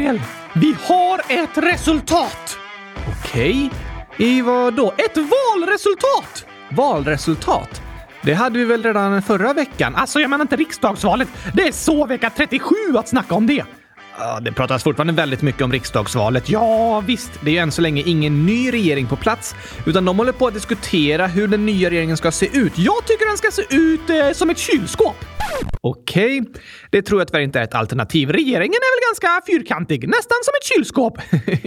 Gabriel! Vi har ett resultat! Okej. I vad då? Ett valresultat! Valresultat? Det hade vi väl redan förra veckan? Alltså, jag menar inte riksdagsvalet. Det är så vecka 37 att snacka om det. Ja, det pratas fortfarande väldigt mycket om riksdagsvalet. Ja, visst, det är ju än så länge ingen ny regering på plats, utan de håller på att diskutera hur den nya regeringen ska se ut. Jag tycker den ska se ut eh, som ett kylskåp. Okej, det tror jag tyvärr inte är ett alternativ. Regeringen är väl ganska fyrkantig, nästan som ett kylskåp.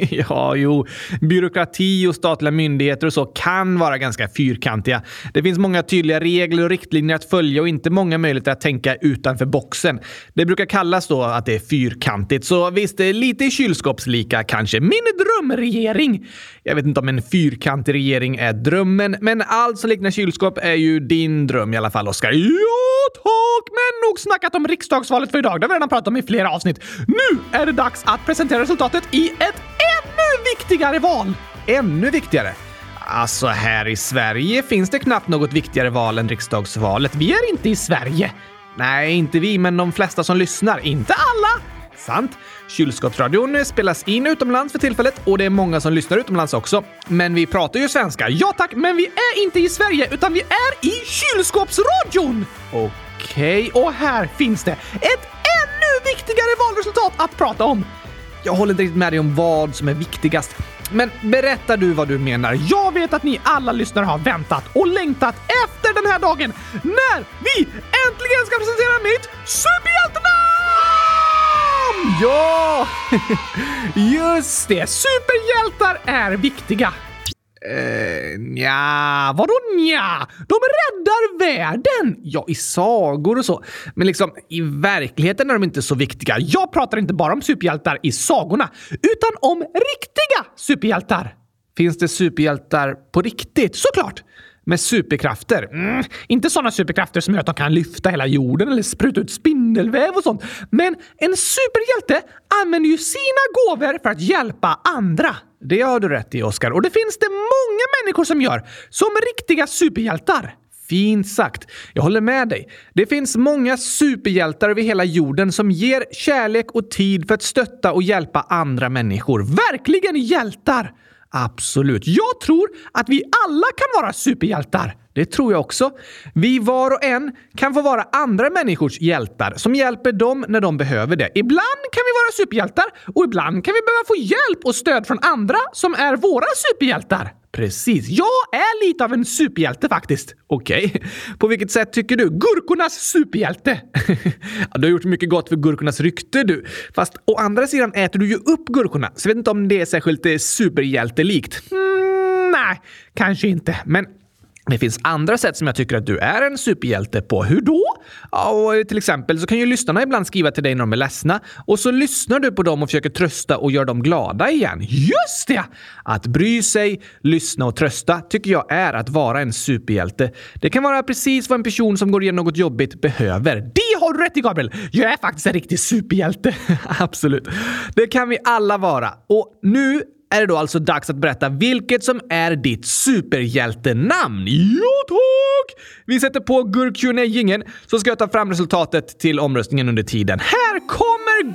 ja, jo, byråkrati och statliga myndigheter och så kan vara ganska fyrkantiga. Det finns många tydliga regler och riktlinjer att följa och inte många möjligheter att tänka utanför boxen. Det brukar kallas då att det är fyrkantigt, så visst, det är lite kylskåpslika kanske. Min drömregering! Jag vet inte om en fyrkantig regering är drömmen, men allt som liknar kylskåp är ju din dröm i alla fall, Oskar. Ja, tack! Men nog snackat om riksdagsvalet för idag. Det har vi redan pratat om i flera avsnitt. Nu är det dags att presentera resultatet i ett ännu viktigare val! Ännu viktigare? Alltså, här i Sverige finns det knappt något viktigare val än riksdagsvalet. Vi är inte i Sverige. Nej, inte vi, men de flesta som lyssnar. Inte alla! Sant. Kylskåpsradion spelas in utomlands för tillfället och det är många som lyssnar utomlands också. Men vi pratar ju svenska. Ja tack, men vi är inte i Sverige utan vi är i kylskåpsradion! Okej, Okej, och här finns det ett ännu viktigare valresultat att prata om. Jag håller inte riktigt med dig om vad som är viktigast. Men berätta du vad du menar. Jag vet att ni alla lyssnare har väntat och längtat efter den här dagen när vi äntligen ska presentera mitt superhjältenamn! Ja! Just det, superhjältar är viktiga. Eh, nja, vadå nja? De räddar världen! Ja, i sagor och så. Men liksom, i verkligheten är de inte så viktiga. Jag pratar inte bara om superhjältar i sagorna, utan om riktiga superhjältar. Finns det superhjältar på riktigt? Såklart! Med superkrafter? Mm, inte sådana superkrafter som gör att de kan lyfta hela jorden eller spruta ut spindelväv och sånt. Men en superhjälte använder ju sina gåvor för att hjälpa andra. Det har du rätt i, Oskar. Och det finns det många människor som gör. Som riktiga superhjältar. Fint sagt. Jag håller med dig. Det finns många superhjältar över hela jorden som ger kärlek och tid för att stötta och hjälpa andra människor. Verkligen hjältar! Absolut. Jag tror att vi alla kan vara superhjältar. Det tror jag också. Vi var och en kan få vara andra människors hjältar som hjälper dem när de behöver det. Ibland kan vi vara superhjältar och ibland kan vi behöva få hjälp och stöd från andra som är våra superhjältar. Precis. Jag är lite av en superhjälte faktiskt. Okej. Okay. På vilket sätt tycker du? Gurkornas superhjälte! du har gjort mycket gott för gurkornas rykte du. Fast å andra sidan äter du ju upp gurkorna, så jag vet inte om det är särskilt eh, superhjältelikt. Mm, nej, kanske inte. Men det finns andra sätt som jag tycker att du är en superhjälte på. Hur då? Ja, och till exempel så kan ju lyssnarna ibland skriva till dig när de är ledsna och så lyssnar du på dem och försöker trösta och göra dem glada igen. Just det! Att bry sig, lyssna och trösta tycker jag är att vara en superhjälte. Det kan vara precis vad en person som går igenom något jobbigt behöver. Det har du rätt i Gabriel! Jag är faktiskt en riktig superhjälte. Absolut. Det kan vi alla vara. Och nu är det då alltså dags att berätta vilket som är ditt superhjältenamn. Ja, tack! Vi sätter på Gurkune-gingen så ska jag ta fram resultatet till omröstningen under tiden. Här kommer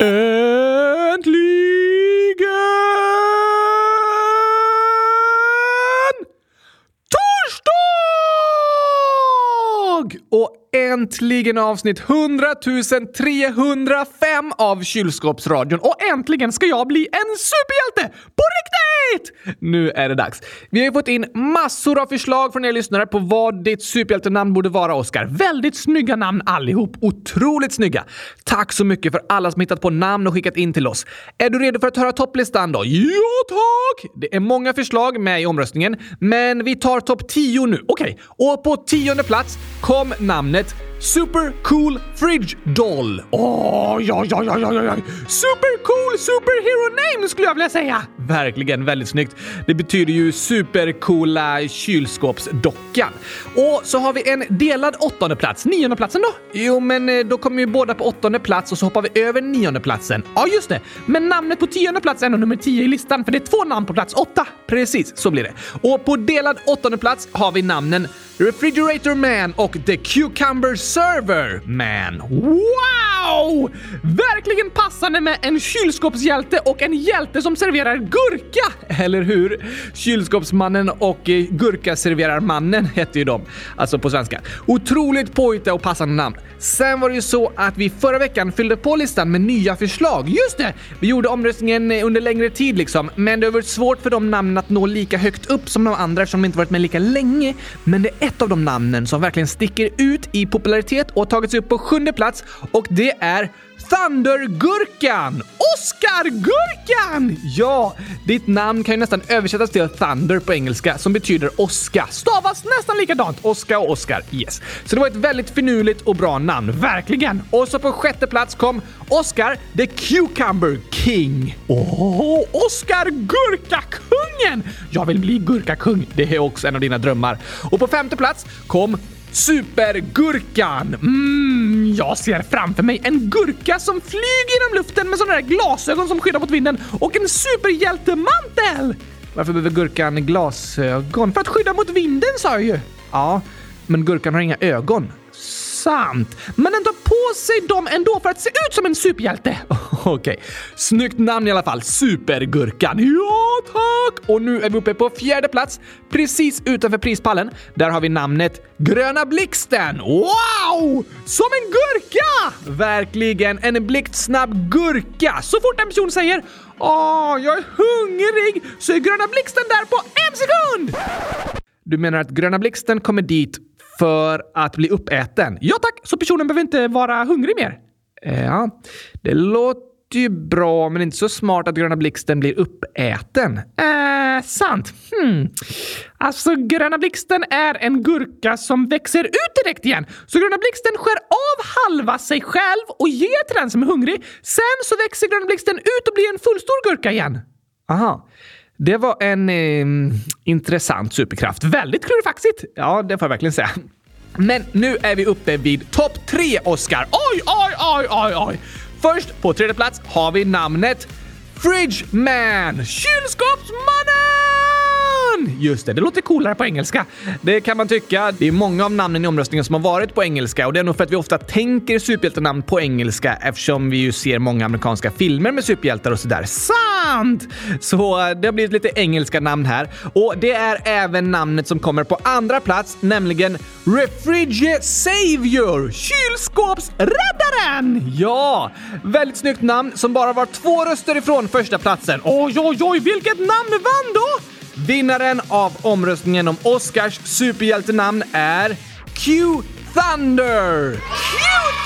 Entliegen! Touchstock! Og oh, äntligen avsnitt 100 305 av Kylskåpsradion och äntligen ska jag bli en superhjälte! På riktigt! Nu är det dags. Vi har ju fått in massor av förslag från er lyssnare på vad ditt superhjältenamn borde vara, Oskar. Väldigt snygga namn allihop. Otroligt snygga. Tack så mycket för alla som hittat på namn och skickat in till oss. Är du redo för att höra topplistan då? Ja, tack! Det är många förslag med i omröstningen, men vi tar topp 10 nu. Okej, okay. och på tionde plats kom namnet planète Super Cool Fridge Doll. Åh, oh, ja, ja, ja, ja, ja. Super cool superhero name skulle jag vilja säga. verkligen väldigt snyggt. Det betyder ju supercoola kylskåpsdockan. Och så har vi en delad åttonde plats. Nionde platsen då? Jo, men eh, då kommer ju båda på åttonde plats och så hoppar vi över nionde platsen. Ja, just det. Men namnet på tionde plats är ändå nummer tio i listan, för det är två namn på plats åtta. Precis, så blir det. Och på delad åttonde plats har vi namnen Refrigerator Man och The Cucumber Server Man. Wow! Verkligen passande med en kylskåpshjälte och en hjälte som serverar gurka! Eller hur? Kylskåpsmannen och eh, Gurkaserverarmannen hette ju de, alltså på svenska. Otroligt påhittiga och passande namn. Sen var det ju så att vi förra veckan fyllde på listan med nya förslag. Just det! Vi gjorde omröstningen eh, under längre tid liksom, men det har varit svårt för de namnen att nå lika högt upp som de andra eftersom de inte varit med lika länge. Men det är ett av de namnen som verkligen sticker ut i popularitet och har tagit sig upp på sjunde plats och det är Thundergurkan! Oscargurkan! Ja, ditt namn kan ju nästan översättas till Thunder på engelska som betyder åska. Stavas nästan likadant. Oska och Oscar. Yes. Så det var ett väldigt finurligt och bra namn. Verkligen! Och så på sjätte plats kom Oscar the Cucumber King. Åh, oh, Oscar Gurkakungen! Jag vill bli gurkakung. Det är också en av dina drömmar. Och på femte plats kom Supergurkan! Mm, jag ser framför mig en gurka som flyger genom luften med sådana där glasögon som skyddar mot vinden och en superhjältemantel! Varför behöver gurkan glasögon? För att skydda mot vinden sa jag ju! Ja, men gurkan har inga ögon. Sant! Men den tar på sig dem ändå för att se ut som en superhjälte. Okej. Okay. Snyggt namn i alla fall. Supergurkan. Ja, tack! Och nu är vi uppe på fjärde plats, precis utanför prispallen. Där har vi namnet Gröna Blixten. Wow! Som en gurka! Verkligen en blixtsnabb gurka. Så fort en person säger Åh, jag är hungrig så är Gröna Blixten där på en sekund! Du menar att Gröna Blixten kommer dit för att bli uppäten. Ja tack, så personen behöver inte vara hungrig mer. Eh, ja, det låter ju bra, men inte så smart att Gröna Blixten blir uppäten. Eh, sant. Hmm. Alltså, Gröna Blixten är en gurka som växer ut direkt igen. Så Gröna Blixten skär av halva sig själv och ger till den som är hungrig. Sen så växer Gröna Blixten ut och blir en fullstor gurka igen. Aha. Det var en eh, intressant superkraft. Väldigt klurifaxigt. Ja, det får jag verkligen säga. Men nu är vi uppe vid topp tre, Oscar. Oj, oj, oj, oj, oj! Först på tredje plats har vi namnet Fridge Man, kylskåpsmannen! Just det, det låter coolare på engelska. Det kan man tycka. Det är många av namnen i omröstningen som har varit på engelska och det är nog för att vi ofta tänker superhjältenamn på engelska eftersom vi ju ser många amerikanska filmer med superhjältar och sådär. Sant! Så det har blivit lite engelska namn här. Och det är även namnet som kommer på andra plats, nämligen Refrige Savior, kylskåpsräddaren! Ja, väldigt snyggt namn som bara var två röster ifrån första platsen. Oj, oj, oj, vilket namn vann då? Vinnaren av omröstningen om Oscars superhjältenamn är Q Thunder! Q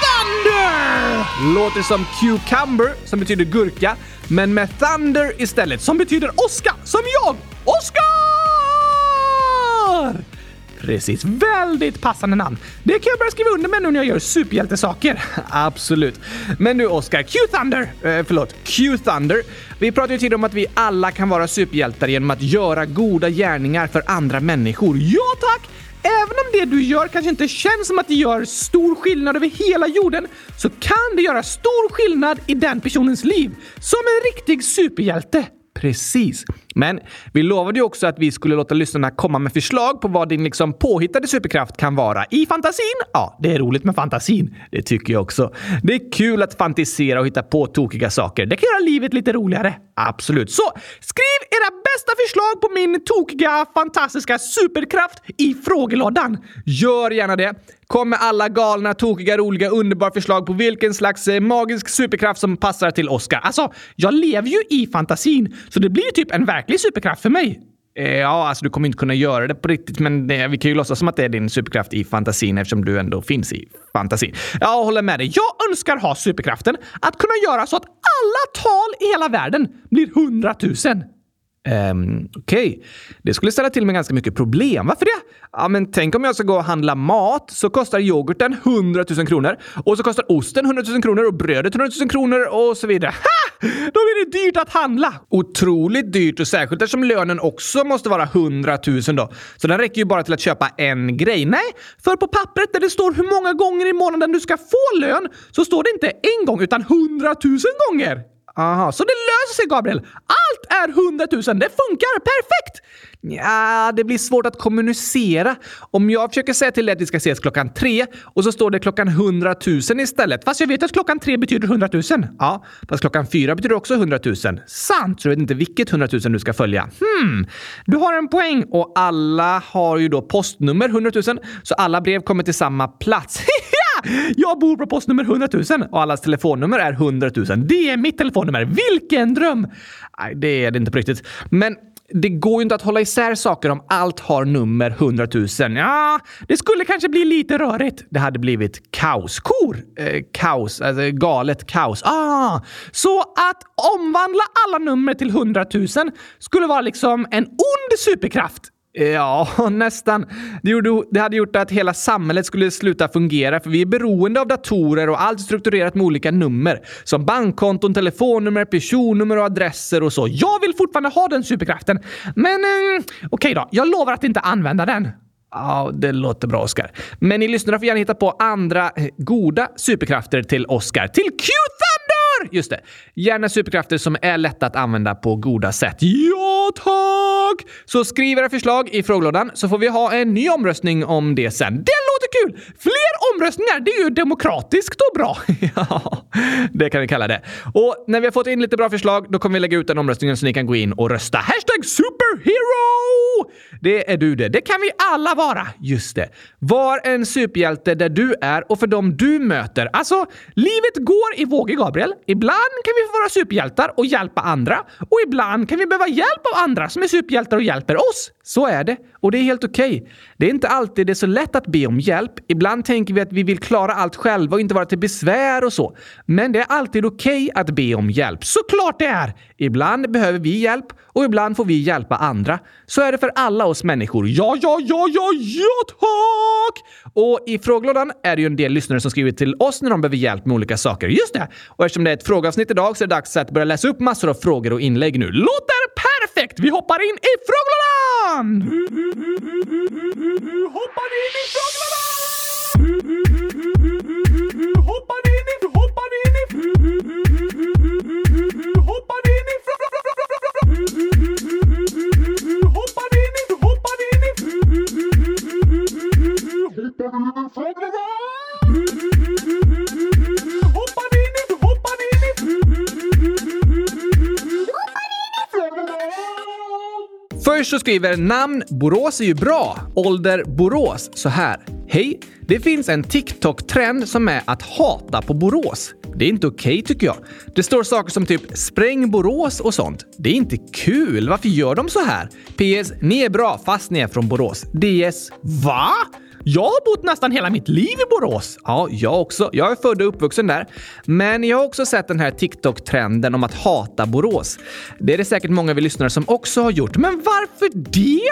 Thunder! Låter som cucumber, som betyder gurka, men med Thunder istället, som betyder åska, som jag! Oscar! Precis. Väldigt passande namn. Det kan jag börja skriva under med nu när jag gör superhjältesaker. Absolut. Men du Oscar, Q-Thunder, eh, förlåt, Q-Thunder. Vi pratade ju tidigare om att vi alla kan vara superhjältar genom att göra goda gärningar för andra människor. Ja tack! Även om det du gör kanske inte känns som att det gör stor skillnad över hela jorden så kan det göra stor skillnad i den personens liv. Som en riktig superhjälte. Precis. Men vi lovade ju också att vi skulle låta lyssnarna komma med förslag på vad din liksom påhittade superkraft kan vara i fantasin. Ja, det är roligt med fantasin. Det tycker jag också. Det är kul att fantisera och hitta på tokiga saker. Det kan göra livet lite roligare. Absolut. Så skriv era bästa förslag på min tokiga, fantastiska superkraft i frågelådan. Gör gärna det. Kom med alla galna, tokiga, roliga, underbara förslag på vilken slags eh, magisk superkraft som passar till Oscar. Alltså, jag lever ju i fantasin, så det blir typ en verklig superkraft för mig. Eh, ja, alltså du kommer inte kunna göra det på riktigt, men vi kan ju låtsas som att det är din superkraft i fantasin eftersom du ändå finns i fantasin. Jag håller med dig. Jag önskar ha superkraften att kunna göra så att alla tal i hela världen blir hundratusen. Um, Okej, okay. det skulle ställa till med ganska mycket problem. Varför det? Ja, men tänk om jag ska gå och handla mat så kostar yoghurten 100 000 kronor och så kostar osten 100 000 kronor och brödet 100 000 kronor och så vidare. Ha! Då blir det dyrt att handla! Otroligt dyrt och särskilt eftersom lönen också måste vara 100 000 då. Så den räcker ju bara till att köpa en grej. Nej, för på pappret där det står hur många gånger i månaden du ska få lön så står det inte en gång utan 100 000 gånger. Aha, så det löser sig Gabriel. Är 100 000. Det funkar perfekt! Ja, det blir svårt att kommunicera. Om jag försöker säga till dig att vi ska ses klockan tre och så står det klockan 100 000 istället. Fast jag vet att klockan tre betyder 100 000. Ja, fast klockan fyra betyder också 100 000. Sant, så du vet inte vilket 100 000 du ska följa. Hmm, du har en poäng och alla har ju då postnummer 100 000 så alla brev kommer till samma plats. Jag bor på postnummer 100 000 och allas telefonnummer är 100 000. Det är mitt telefonnummer. Vilken dröm! Nej, det är det inte på riktigt. Men det går ju inte att hålla isär saker om allt har nummer 100 000. Ja, det skulle kanske bli lite rörigt. Det hade blivit kaoskor. Eh, kaos, alltså galet kaos. Ah, så att omvandla alla nummer till 100 000 skulle vara liksom en ond superkraft. Ja, nästan. Det, gjorde, det hade gjort att hela samhället skulle sluta fungera för vi är beroende av datorer och allt strukturerat med olika nummer. Som bankkonton, telefonnummer, personnummer och adresser och så. Jag vill fortfarande ha den superkraften. Men eh, okej okay då, jag lovar att inte använda den. Ja, det låter bra, Oscar. Men ni lyssnare får gärna hitta på andra eh, goda superkrafter till Oscar. Till Q-Thunder! Just det. Gärna superkrafter som är lätta att använda på goda sätt. Ja, tack! Så skriv era förslag i frågelådan så får vi ha en ny omröstning om det sen. Det låter kul! Fler omröstningar, det är ju demokratiskt och bra. ja, det kan vi kalla det. Och när vi har fått in lite bra förslag, då kommer vi lägga ut den omröstningen så ni kan gå in och rösta. Hashtag superhero! Det är du det. Det kan vi alla vara. Just det. Var en superhjälte där du är och för dem du möter. Alltså, livet går i vågor, Gabriel. Ibland kan vi få vara superhjältar och hjälpa andra och ibland kan vi behöva hjälp av andra som är superhjältar och hjälper oss. Så är det. Och det är helt okej. Okay. Det är inte alltid det är så lätt att be om hjälp. Ibland tänker vi att vi vill klara allt själva och inte vara till besvär och så. Men det är alltid okej okay att be om hjälp. Såklart det är! Ibland behöver vi hjälp och ibland får vi hjälpa andra. Så är det för alla oss människor. Ja, ja, ja, ja, ja, tack! Och i frågelådan är det ju en del lyssnare som skriver till oss när de behöver hjälp med olika saker. Just det! Och eftersom det är ett frågeavsnitt idag så är det dags att börja läsa upp massor av frågor och inlägg nu. Låt perfekt! Vi hoppar in i frågelådan! Hoppar in i frågelådan! Hoppar in i... Hoppar in i... Hoppar in i... Först så skriver namn Borås är ju bra. Ålder Borås så här. Hej! Det finns en TikTok-trend som är att hata på Borås. Det är inte okej okay, tycker jag. Det står saker som typ “spräng Borås” och sånt. Det är inte kul. Varför gör de så här? PS. Ni är bra fast ni är från Borås. DS. Va? Jag har bott nästan hela mitt liv i Borås. Ja, jag också. Jag är född och uppvuxen där. Men jag har också sett den här TikTok-trenden om att hata Borås. Det är det säkert många av er lyssnare som också har gjort. Men varför det?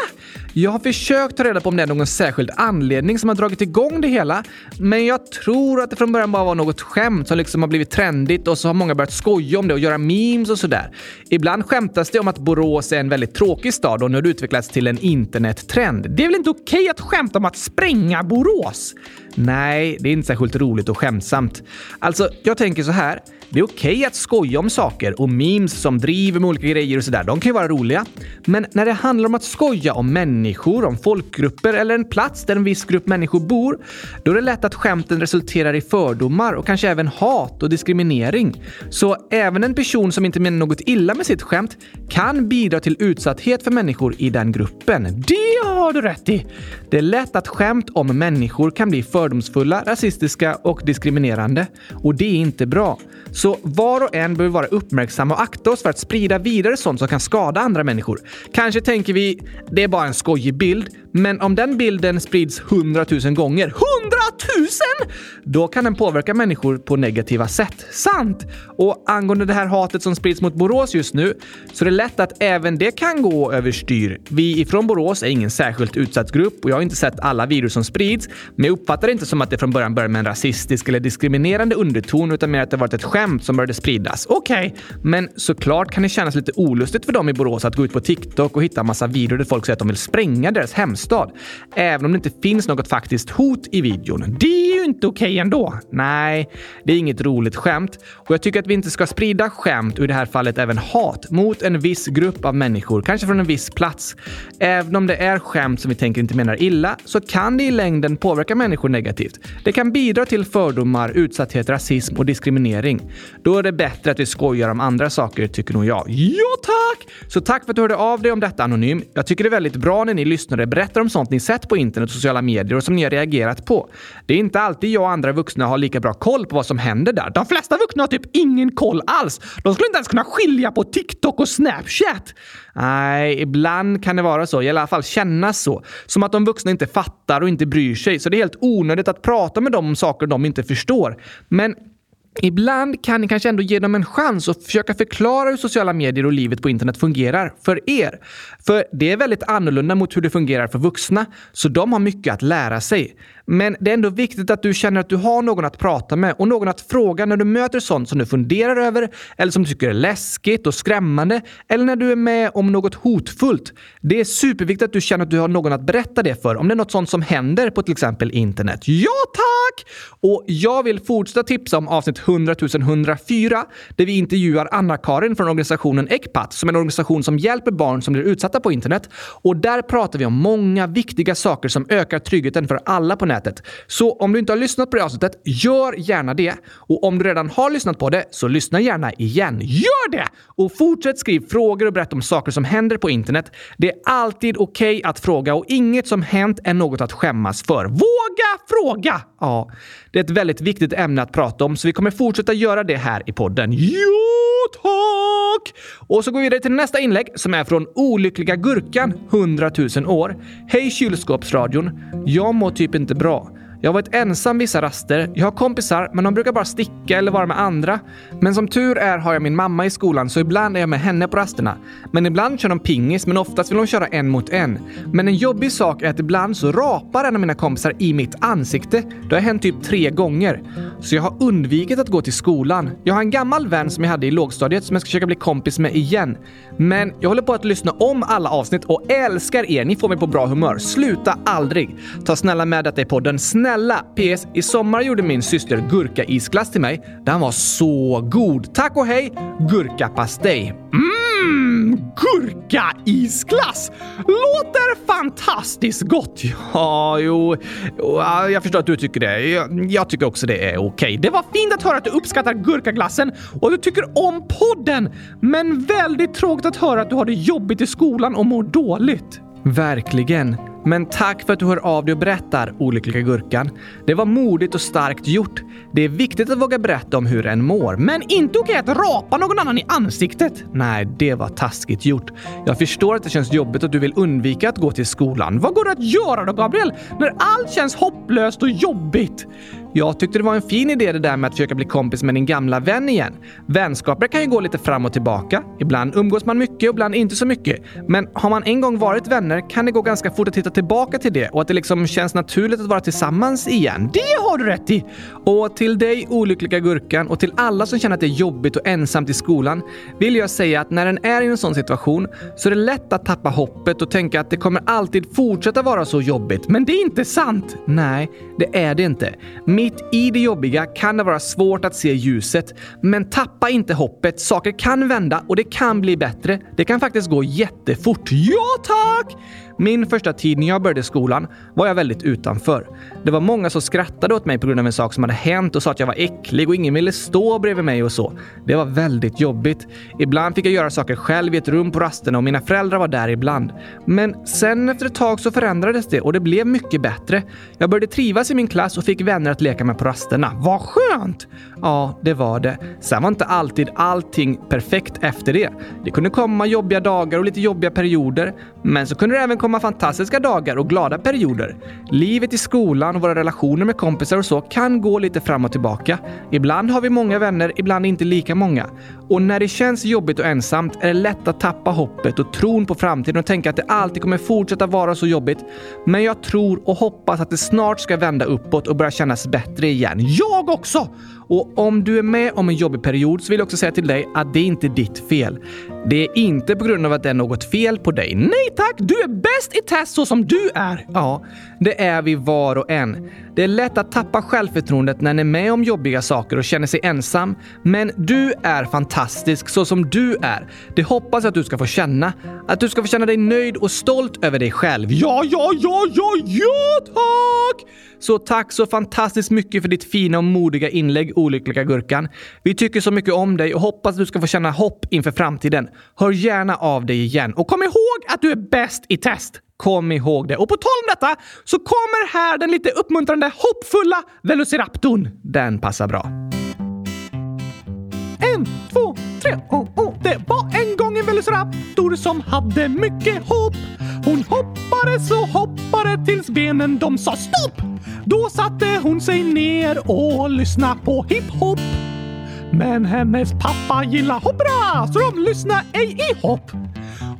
Jag har försökt ta reda på om det är någon särskild anledning som har dragit igång det hela. Men jag tror att det från början bara var något skämt som liksom har blivit trendigt och så har många börjat skoja om det och göra memes och sådär. Ibland skämtas det om att Borås är en väldigt tråkig stad och nu har det utvecklats till en internettrend. Det är väl inte okej att skämta om att spränga Borås? Nej, det är inte särskilt roligt och skämtsamt. Alltså, jag tänker så här. Det är okej okay att skoja om saker och memes som driver med olika grejer och sådär. De kan ju vara roliga. Men när det handlar om att skoja om människor, om folkgrupper eller en plats där en viss grupp människor bor, då är det lätt att skämten resulterar i fördomar och kanske även hat och diskriminering. Så även en person som inte menar något illa med sitt skämt kan bidra till utsatthet för människor i den gruppen. Det har du rätt i! Det är lätt att skämt om människor kan bli fördomsfulla, rasistiska och diskriminerande. Och det är inte bra. Så var och en behöver vara uppmärksam och akta oss för att sprida vidare sånt som kan skada andra människor. Kanske tänker vi det är bara en skojig bild, men om den bilden sprids hundratusen gånger, hundratusen! Då kan den påverka människor på negativa sätt. Sant! Och angående det här hatet som sprids mot Borås just nu så är det lätt att även det kan gå överstyr. Vi ifrån Borås är ingen särskilt utsatt grupp och jag har inte sett alla virus som sprids, men jag uppfattar det inte som att det från början började med en rasistisk eller diskriminerande underton utan mer att det varit ett skämt som började spridas. Okej, okay. men såklart kan det kännas lite olustigt för dem i Borås att gå ut på TikTok och hitta massa videor där folk säger att de vill spränga deras hemsida hemstad. Även om det inte finns något faktiskt hot i videon. Det är ju inte okej okay ändå. Nej, det är inget roligt skämt och jag tycker att vi inte ska sprida skämt och i det här fallet även hat mot en viss grupp av människor, kanske från en viss plats. Även om det är skämt som vi tänker inte menar illa så kan det i längden påverka människor negativt. Det kan bidra till fördomar, utsatthet, rasism och diskriminering. Då är det bättre att vi skojar om andra saker, tycker nog jag. Ja, tack! Så tack för att du hörde av dig om detta Anonym. Jag tycker det är väldigt bra när ni lyssnare berättar om sånt ni sett på internet och sociala medier och som ni har reagerat på. Det är inte alltid jag och andra vuxna har lika bra koll på vad som händer där. De flesta vuxna har typ ingen koll alls. De skulle inte ens kunna skilja på TikTok och Snapchat. Nej, ibland kan det vara så. I alla fall kännas så. Som att de vuxna inte fattar och inte bryr sig. Så det är helt onödigt att prata med dem om saker de inte förstår. Men Ibland kan ni kanske ändå ge dem en chans och försöka förklara hur sociala medier och livet på internet fungerar för er. För det är väldigt annorlunda mot hur det fungerar för vuxna, så de har mycket att lära sig. Men det är ändå viktigt att du känner att du har någon att prata med och någon att fråga när du möter sånt som du funderar över eller som du tycker är läskigt och skrämmande eller när du är med om något hotfullt. Det är superviktigt att du känner att du har någon att berätta det för om det är något sånt som händer på till exempel internet. Ja tack! Och jag vill fortsätta tipsa om avsnitt 100 104 där vi intervjuar Anna-Karin från organisationen Ecpat som är en organisation som hjälper barn som blir utsatta på internet. Och där pratar vi om många viktiga saker som ökar tryggheten för alla på nätet nätet. Så om du inte har lyssnat på det avsnittet, gör gärna det. Och om du redan har lyssnat på det, så lyssna gärna igen. Gör det! Och fortsätt skriva frågor och berätta om saker som händer på internet. Det är alltid okej okay att fråga och inget som hänt är något att skämmas för. Våga fråga! Ja, det är ett väldigt viktigt ämne att prata om, så vi kommer fortsätta göra det här i podden. Jo, tack! Och så går vi vidare till nästa inlägg som är från Olyckliga Gurkan, 100 000 år. Hej kylskåpsradion! Jag mår typ inte bra. Jag har varit ensam vissa raster. Jag har kompisar, men de brukar bara sticka eller vara med andra. Men som tur är har jag min mamma i skolan, så ibland är jag med henne på rasterna. Men ibland kör de pingis, men oftast vill de köra en mot en. Men en jobbig sak är att ibland så rapar en av mina kompisar i mitt ansikte. Det har hänt typ tre gånger. Så jag har undvikit att gå till skolan. Jag har en gammal vän som jag hade i lågstadiet som jag ska försöka bli kompis med igen. Men jag håller på att lyssna om alla avsnitt och älskar er. Ni får mig på bra humör. Sluta aldrig! Ta snälla med detta i podden. Snälla Snälla! PS. I sommar gjorde min syster gurka-isglass till mig. Den var så god. Tack och hej! Gurkapastej. Mmm! gurka-isglass! Låter fantastiskt gott! Ja, jo, jag förstår att du tycker det. Jag, jag tycker också det är okej. Okay. Det var fint att höra att du uppskattar gurkaglassen och att du tycker om podden. Men väldigt tråkigt att höra att du har det jobbigt i skolan och mår dåligt. Verkligen. Men tack för att du hör av dig och berättar, olyckliga gurkan. Det var modigt och starkt gjort. Det är viktigt att våga berätta om hur en mår, men inte okej att rapa någon annan i ansiktet. Nej, det var taskigt gjort. Jag förstår att det känns jobbigt att du vill undvika att gå till skolan. Vad går det att göra då, Gabriel? När allt känns hopplöst och jobbigt? Jag tyckte det var en fin idé det där med att försöka bli kompis med din gamla vän igen. Vänskaper kan ju gå lite fram och tillbaka. Ibland umgås man mycket och ibland inte så mycket. Men har man en gång varit vänner kan det gå ganska fort att hitta tillbaka till det och att det liksom känns naturligt att vara tillsammans igen. Det har du rätt i! Och till dig olyckliga gurkan och till alla som känner att det är jobbigt och ensamt i skolan vill jag säga att när en är i en sån situation så är det lätt att tappa hoppet och tänka att det kommer alltid fortsätta vara så jobbigt. Men det är inte sant! Nej, det är det inte. Mitt i det jobbiga kan det vara svårt att se ljuset, men tappa inte hoppet. Saker kan vända och det kan bli bättre. Det kan faktiskt gå jättefort. Ja, tack! Min första tid när jag började skolan var jag väldigt utanför. Det var många som skrattade åt mig på grund av en sak som hade hänt och sa att jag var äcklig och ingen ville stå bredvid mig och så. Det var väldigt jobbigt. Ibland fick jag göra saker själv i ett rum på rasterna och mina föräldrar var där ibland. Men sen efter ett tag så förändrades det och det blev mycket bättre. Jag började trivas i min klass och fick vänner att leka med på rasterna. Vad skönt! Ja, det var det. Sen var inte alltid allting perfekt efter det. Det kunde komma jobbiga dagar och lite jobbiga perioder. Men så kunde det även komma komma fantastiska dagar och glada perioder. Livet i skolan och våra relationer med kompisar och så kan gå lite fram och tillbaka. Ibland har vi många vänner, ibland inte lika många. Och när det känns jobbigt och ensamt är det lätt att tappa hoppet och tron på framtiden och tänka att det alltid kommer fortsätta vara så jobbigt. Men jag tror och hoppas att det snart ska vända uppåt och börja kännas bättre igen. Jag också! Och om du är med om en jobbig period så vill jag också säga till dig att det är inte ditt fel. Det är inte på grund av att det är något fel på dig. Nej tack! Du är bäst i test så som du är! Ja, det är vi var och en. Det är lätt att tappa självförtroendet när man är med om jobbiga saker och känner sig ensam. Men du är fantastisk så som du är. Det hoppas jag att du ska få känna. Att du ska få känna dig nöjd och stolt över dig själv. Ja, ja, ja, ja, ja, tack! Så tack så fantastiskt mycket för ditt fina och modiga inlägg, olyckliga Gurkan. Vi tycker så mycket om dig och hoppas att du ska få känna hopp inför framtiden. Hör gärna av dig igen och kom ihåg att du är bäst i test. Kom ihåg det. Och på tal om detta så kommer här den lite uppmuntrande, hoppfulla Velociraptorn. Den passar bra. En, två, tre, oh, oh. Det var en gång en Velociraptor som hade mycket hopp. Hon hoppade så hoppade tills benen de sa stopp. Då satte hon sig ner och lyssnade på hiphop. Men hennes pappa gillar hoppra så de lyssnade ej i hopp.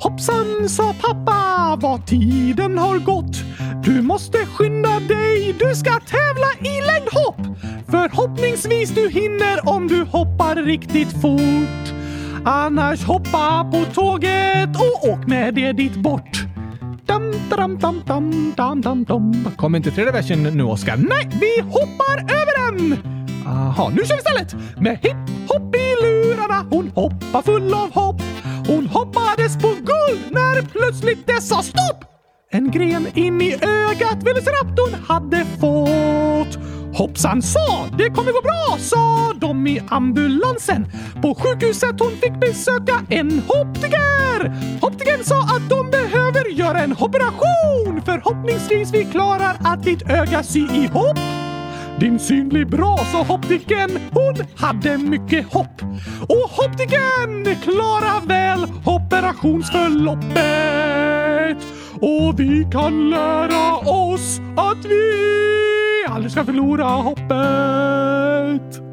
Hoppsan, sa pappa, vad tiden har gått. Du måste skynda dig, du ska tävla i längdhopp. Förhoppningsvis du hinner om du hoppar riktigt fort. Annars hoppa på tåget och åk med det dit bort. Dam, dam, dam, dam, dam, dam, dam. Kom inte tredje versen nu, Oskar? Nej, vi hoppar över den! Aha, nu kör vi istället! Med hipp-hopp i lurarna, hon hoppar full av hopp. Hon hoppades på när plötsligt det sa stopp! En gren in i ögat Velociraptorn hade fått. Hoppsan sa, det kommer gå bra, sa de i ambulansen. På sjukhuset hon fick besöka en optiker. Optikern sa att de behöver göra en operation. Förhoppningsvis vi klarar att ditt öga sy ihop. Din syn blir bra, sa optiken. Hon hade mycket hopp. Och optiken klarar väl operationsförloppet. Och vi kan lära oss att vi aldrig ska förlora hoppet.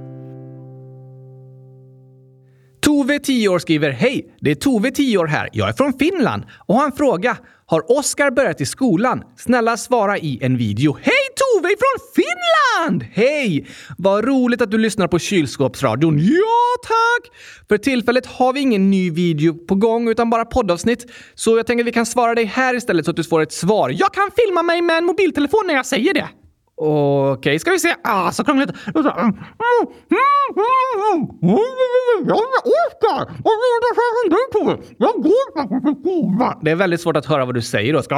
Tove, 10 år, skriver Hej! Det är Tove, 10 år här. Jag är från Finland och har en fråga. Har Oskar börjat i skolan? Snälla svara i en video. Hej Tove från Finland! Hej! Vad roligt att du lyssnar på kylskåpsradion. Ja, tack! För tillfället har vi ingen ny video på gång utan bara poddavsnitt. Så jag tänker att vi kan svara dig här istället så att du får ett svar. Jag kan filma mig med en mobiltelefon när jag säger det. Okej, okay, ska vi se. Ah, så krångligt. Det är väldigt svårt att höra vad du säger, Oskar.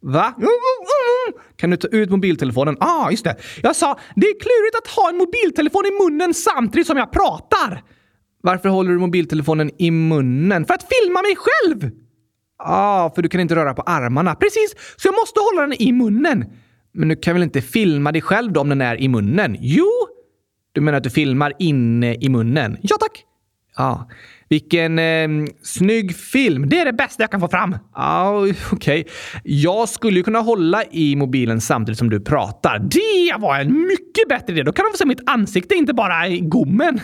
Va? Kan du ta ut mobiltelefonen? Ah, just det. Jag sa, det är klurigt att ha en mobiltelefon i munnen samtidigt som jag pratar. Varför håller du mobiltelefonen i munnen? För att filma mig själv! Ah, för du kan inte röra på armarna. Precis, så jag måste hålla den i munnen. Men du kan väl inte filma dig själv då om den är i munnen? Jo! Du menar att du filmar inne i munnen? Ja, tack. Ja. Vilken eh, snygg film. Det är det bästa jag kan få fram. Ja, okej. Okay. Jag skulle ju kunna hålla i mobilen samtidigt som du pratar. Det var en mycket bättre idé. Då kan de få se mitt ansikte, inte bara i gommen.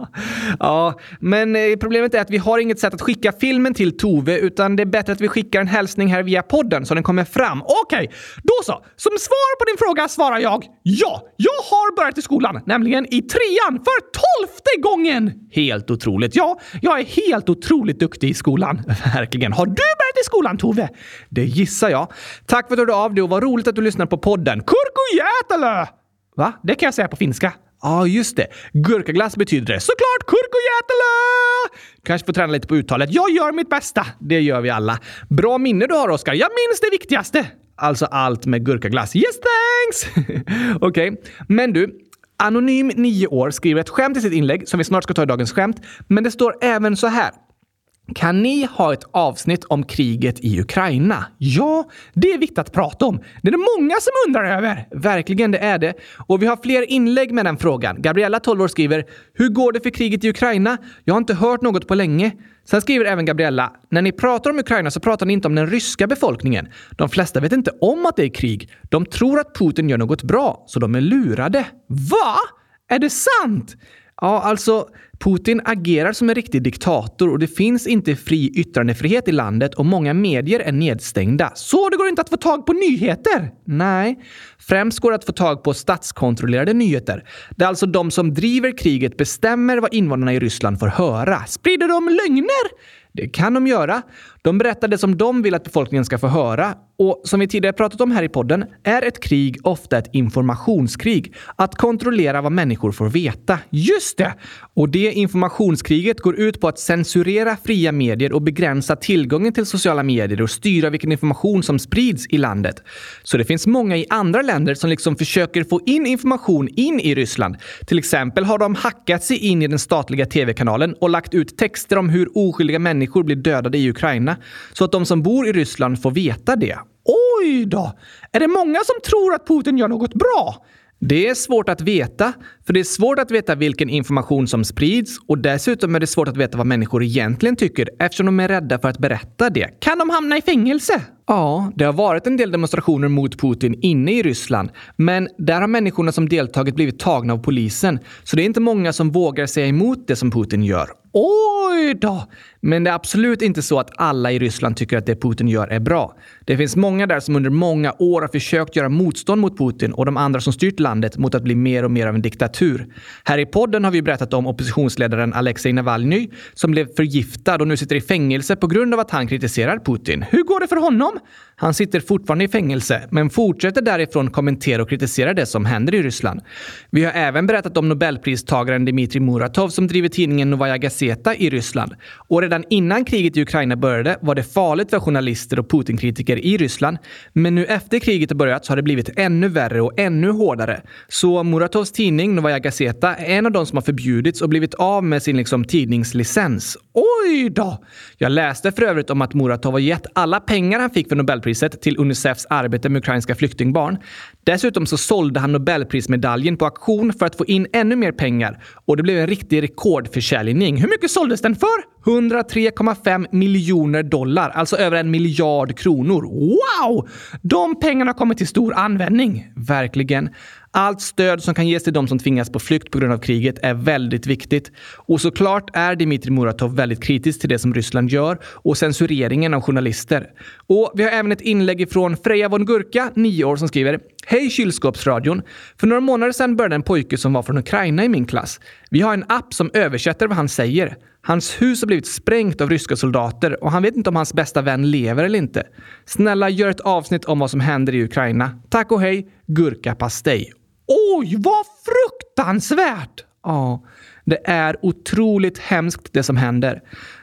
ja, men eh, problemet är att vi har inget sätt att skicka filmen till Tove, utan det är bättre att vi skickar en hälsning här via podden så den kommer fram. Okej, okay. då så. Som svar på din fråga svarar jag ja. Jag har börjat i skolan, nämligen i trean för tolfte gången. Helt otroligt. Ja, jag är helt otroligt duktig i skolan. Verkligen. Har du börjat i skolan, Tove? Det gissar jag. Tack för att du hörde av dig och vad roligt att du lyssnar på podden. Kurkujätelö! Va? Det kan jag säga på finska. Ja, ah, just det. Gurkaglass betyder det. Såklart kurkujätelö! Kanske får träna lite på uttalet. Jag gör mitt bästa. Det gör vi alla. Bra minne du har, Oskar. Jag minns det viktigaste. Alltså allt med gurkaglass. Yes, thanks! Okej, okay. men du. Anonym 9 år skriver ett skämt i sitt inlägg som vi snart ska ta i dagens skämt. Men det står även så här. Kan ni ha ett avsnitt om kriget i Ukraina? Ja, det är viktigt att prata om. Det är det många som undrar över. Verkligen, det är det. Och vi har fler inlägg med den frågan. Gabriella, 12 år, skriver “Hur går det för kriget i Ukraina? Jag har inte hört något på länge. Sen skriver även Gabriella, när ni pratar om Ukraina så pratar ni inte om den ryska befolkningen. De flesta vet inte om att det är krig. De tror att Putin gör något bra, så de är lurade. Va? Är det sant? Ja, alltså Putin agerar som en riktig diktator och det finns inte fri yttrandefrihet i landet och många medier är nedstängda. Så det går inte att få tag på nyheter? Nej. Främst går det att få tag på statskontrollerade nyheter. Det är alltså de som driver kriget bestämmer vad invånarna i Ryssland får höra. Sprider de lögner? Det kan de göra. De berättar det som de vill att befolkningen ska få höra. Och som vi tidigare pratat om här i podden är ett krig ofta ett informationskrig. Att kontrollera vad människor får veta. Just det! Och det informationskriget går ut på att censurera fria medier och begränsa tillgången till sociala medier och styra vilken information som sprids i landet. Så det finns många i andra länder som liksom försöker få in information in i Ryssland. Till exempel har de hackat sig in i den statliga tv-kanalen och lagt ut texter om hur oskyldiga människor blir dödade i Ukraina så att de som bor i Ryssland får veta det. Oj då! Är det många som tror att Putin gör något bra? Det är svårt att veta, för det är svårt att veta vilken information som sprids och dessutom är det svårt att veta vad människor egentligen tycker eftersom de är rädda för att berätta det. Kan de hamna i fängelse? Ja, det har varit en del demonstrationer mot Putin inne i Ryssland, men där har människorna som deltagit blivit tagna av polisen, så det är inte många som vågar säga emot det som Putin gör. Oj då! Men det är absolut inte så att alla i Ryssland tycker att det Putin gör är bra. Det finns många där som under många år har försökt göra motstånd mot Putin och de andra som styrt landet mot att bli mer och mer av en diktatur. Här i podden har vi berättat om oppositionsledaren Alexej Navalny som blev förgiftad och nu sitter i fängelse på grund av att han kritiserar Putin. Hur går det för honom? Han sitter fortfarande i fängelse, men fortsätter därifrån kommentera och kritisera det som händer i Ryssland. Vi har även berättat om nobelpristagaren Dmitrij Muratov som driver tidningen Novaja Gazeta i Ryssland. Och redan innan kriget i Ukraina började var det farligt för journalister och Putinkritiker i Ryssland. Men nu efter kriget har börjat så har det blivit ännu värre och ännu hårdare. Så Muratovs tidning Novaja Gazeta är en av de som har förbjudits och blivit av med sin liksom, tidningslicens. Oj då! Jag läste för övrigt om att Muratov har gett alla pengar han fick för Nobelpriset till Unicefs arbete med ukrainska flyktingbarn. Dessutom så sålde han Nobelprismedaljen på auktion för att få in ännu mer pengar och det blev en riktig rekordförsäljning. Hur mycket såldes den för? 103,5 miljoner dollar, alltså över en miljard kronor. Wow! De pengarna kommer till stor användning. Verkligen. Allt stöd som kan ges till de som tvingas på flykt på grund av kriget är väldigt viktigt. Och såklart är Dmitrij Muratov väldigt kritisk till det som Ryssland gör och censureringen av journalister. Och vi har även ett inlägg från Freja von Gurka, 9 år, som skriver Hej kylskåpsradion! För några månader sedan började en pojke som var från Ukraina i min klass. Vi har en app som översätter vad han säger. Hans hus har blivit sprängt av ryska soldater och han vet inte om hans bästa vän lever eller inte. Snälla, gör ett avsnitt om vad som händer i Ukraina. Tack och hej, Gurka-pastej! Oj, vad fruktansvärt! Ja, det är otroligt hemskt det som händer.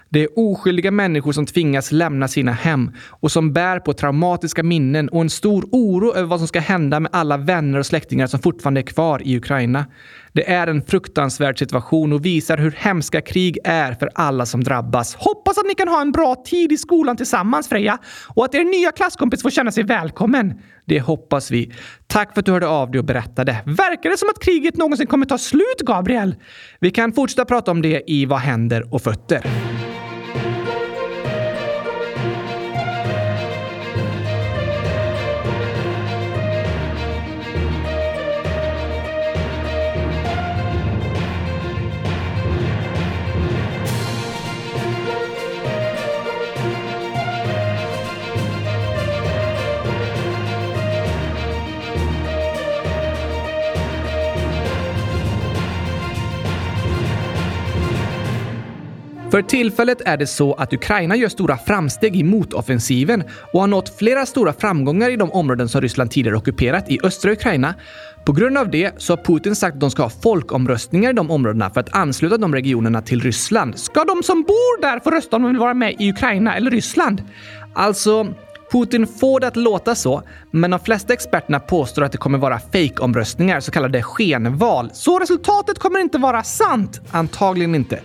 Det är oskyldiga människor som tvingas lämna sina hem och som bär på traumatiska minnen och en stor oro över vad som ska hända med alla vänner och släktingar som fortfarande är kvar i Ukraina. Det är en fruktansvärd situation och visar hur hemska krig är för alla som drabbas. Hoppas att ni kan ha en bra tid i skolan tillsammans, Freja, och att er nya klasskompis får känna sig välkommen. Det hoppas vi. Tack för att du hörde av dig och berättade. Verkar det som att kriget någonsin kommer ta slut, Gabriel? Vi kan fortsätta prata om det i Vad händer och fötter. För tillfället är det så att Ukraina gör stora framsteg i motoffensiven och har nått flera stora framgångar i de områden som Ryssland tidigare ockuperat i östra Ukraina. På grund av det så har Putin sagt att de ska ha folkomröstningar i de områdena för att ansluta de regionerna till Ryssland. Ska de som bor där få rösta om de vill vara med i Ukraina eller Ryssland? Alltså, Putin får det att låta så, men de flesta experterna påstår att det kommer vara fejkomröstningar, så kallade skenval. Så resultatet kommer inte vara sant? Antagligen inte.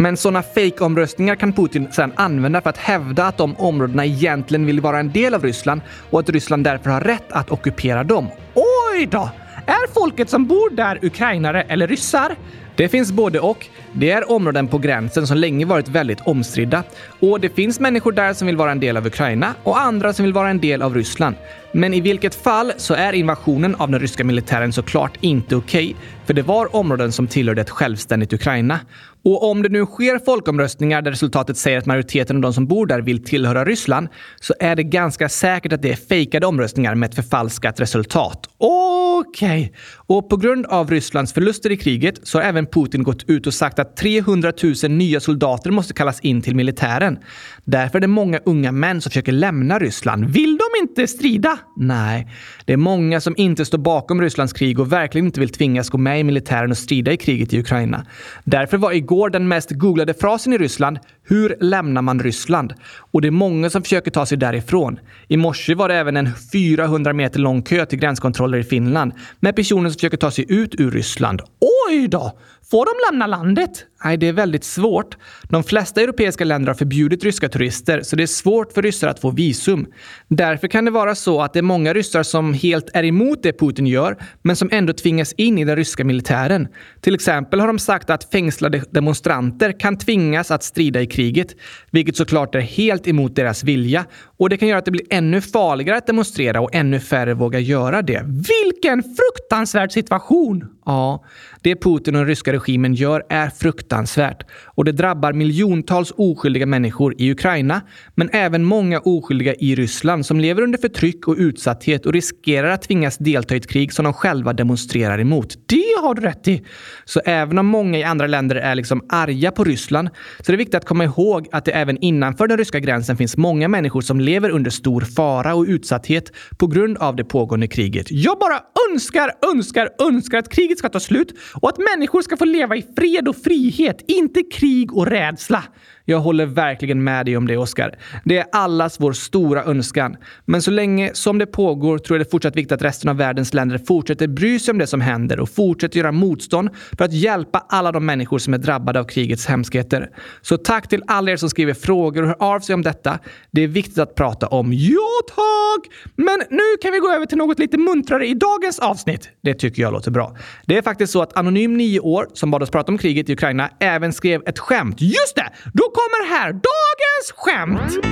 Men sådana fejkomröstningar kan Putin sedan använda för att hävda att de områdena egentligen vill vara en del av Ryssland och att Ryssland därför har rätt att ockupera dem. Oj då! Är folket som bor där ukrainare eller ryssar? Det finns både och. Det är områden på gränsen som länge varit väldigt omstridda. Och det finns människor där som vill vara en del av Ukraina och andra som vill vara en del av Ryssland. Men i vilket fall så är invasionen av den ryska militären såklart inte okej, okay, för det var områden som tillhörde ett självständigt Ukraina. Och om det nu sker folkomröstningar där resultatet säger att majoriteten av de som bor där vill tillhöra Ryssland så är det ganska säkert att det är fejkade omröstningar med ett förfalskat resultat. Okej. Okay. Och på grund av Rysslands förluster i kriget så har även Putin gått ut och sagt att 300 000 nya soldater måste kallas in till militären. Därför är det många unga män som försöker lämna Ryssland. Vill de inte strida? Nej, det är många som inte står bakom Rysslands krig och verkligen inte vill tvingas gå med i militären och strida i kriget i Ukraina. Därför var igår den mest googlade frasen i Ryssland “Hur lämnar man Ryssland?” och det är många som försöker ta sig därifrån. I morse var det även en 400 meter lång kö till gränskontroller i Finland med personer som försöker ta sig ut ur Ryssland. Oj då! Får de lämna landet? Nej, det är väldigt svårt. De flesta europeiska länder har förbjudit ryska turister, så det är svårt för ryssar att få visum. Därför kan det vara så att det är många ryssar som helt är emot det Putin gör, men som ändå tvingas in i den ryska militären. Till exempel har de sagt att fängslade demonstranter kan tvingas att strida i kriget, vilket såklart är helt emot deras vilja. Och det kan göra att det blir ännu farligare att demonstrera och ännu färre vågar göra det. Vilken fruktansvärd situation! Ja, det Putin och den ryska regimen gör är fruktansvärt och det drabbar miljontals oskyldiga människor i Ukraina, men även många oskyldiga i Ryssland som lever under förtryck och utsatthet och riskerar att tvingas delta i ett krig som de själva demonstrerar emot. Det har du rätt i! Så även om många i andra länder är liksom arga på Ryssland så är det viktigt att komma ihåg att det även innanför den ryska gränsen finns många människor som lever under stor fara och utsatthet på grund av det pågående kriget. Jag bara önskar, önskar, önskar att kriget ska ta slut och att människor ska få leva i fred och frihet, inte krig och rädsla. Jag håller verkligen med dig om det, Oskar. Det är allas vår stora önskan. Men så länge som det pågår tror jag det är fortsatt viktigt att resten av världens länder fortsätter bry sig om det som händer och fortsätter göra motstånd för att hjälpa alla de människor som är drabbade av krigets hemskheter. Så tack till alla er som skriver frågor och hör av sig om detta. Det är viktigt att prata om. Ja, tack! Men nu kan vi gå över till något lite muntrare i dagens avsnitt. Det tycker jag låter bra. Det är faktiskt så att Anonym 9 år, som bad oss prata om kriget i Ukraina, även skrev ett skämt. Just det! Då kommer här dagens skämt!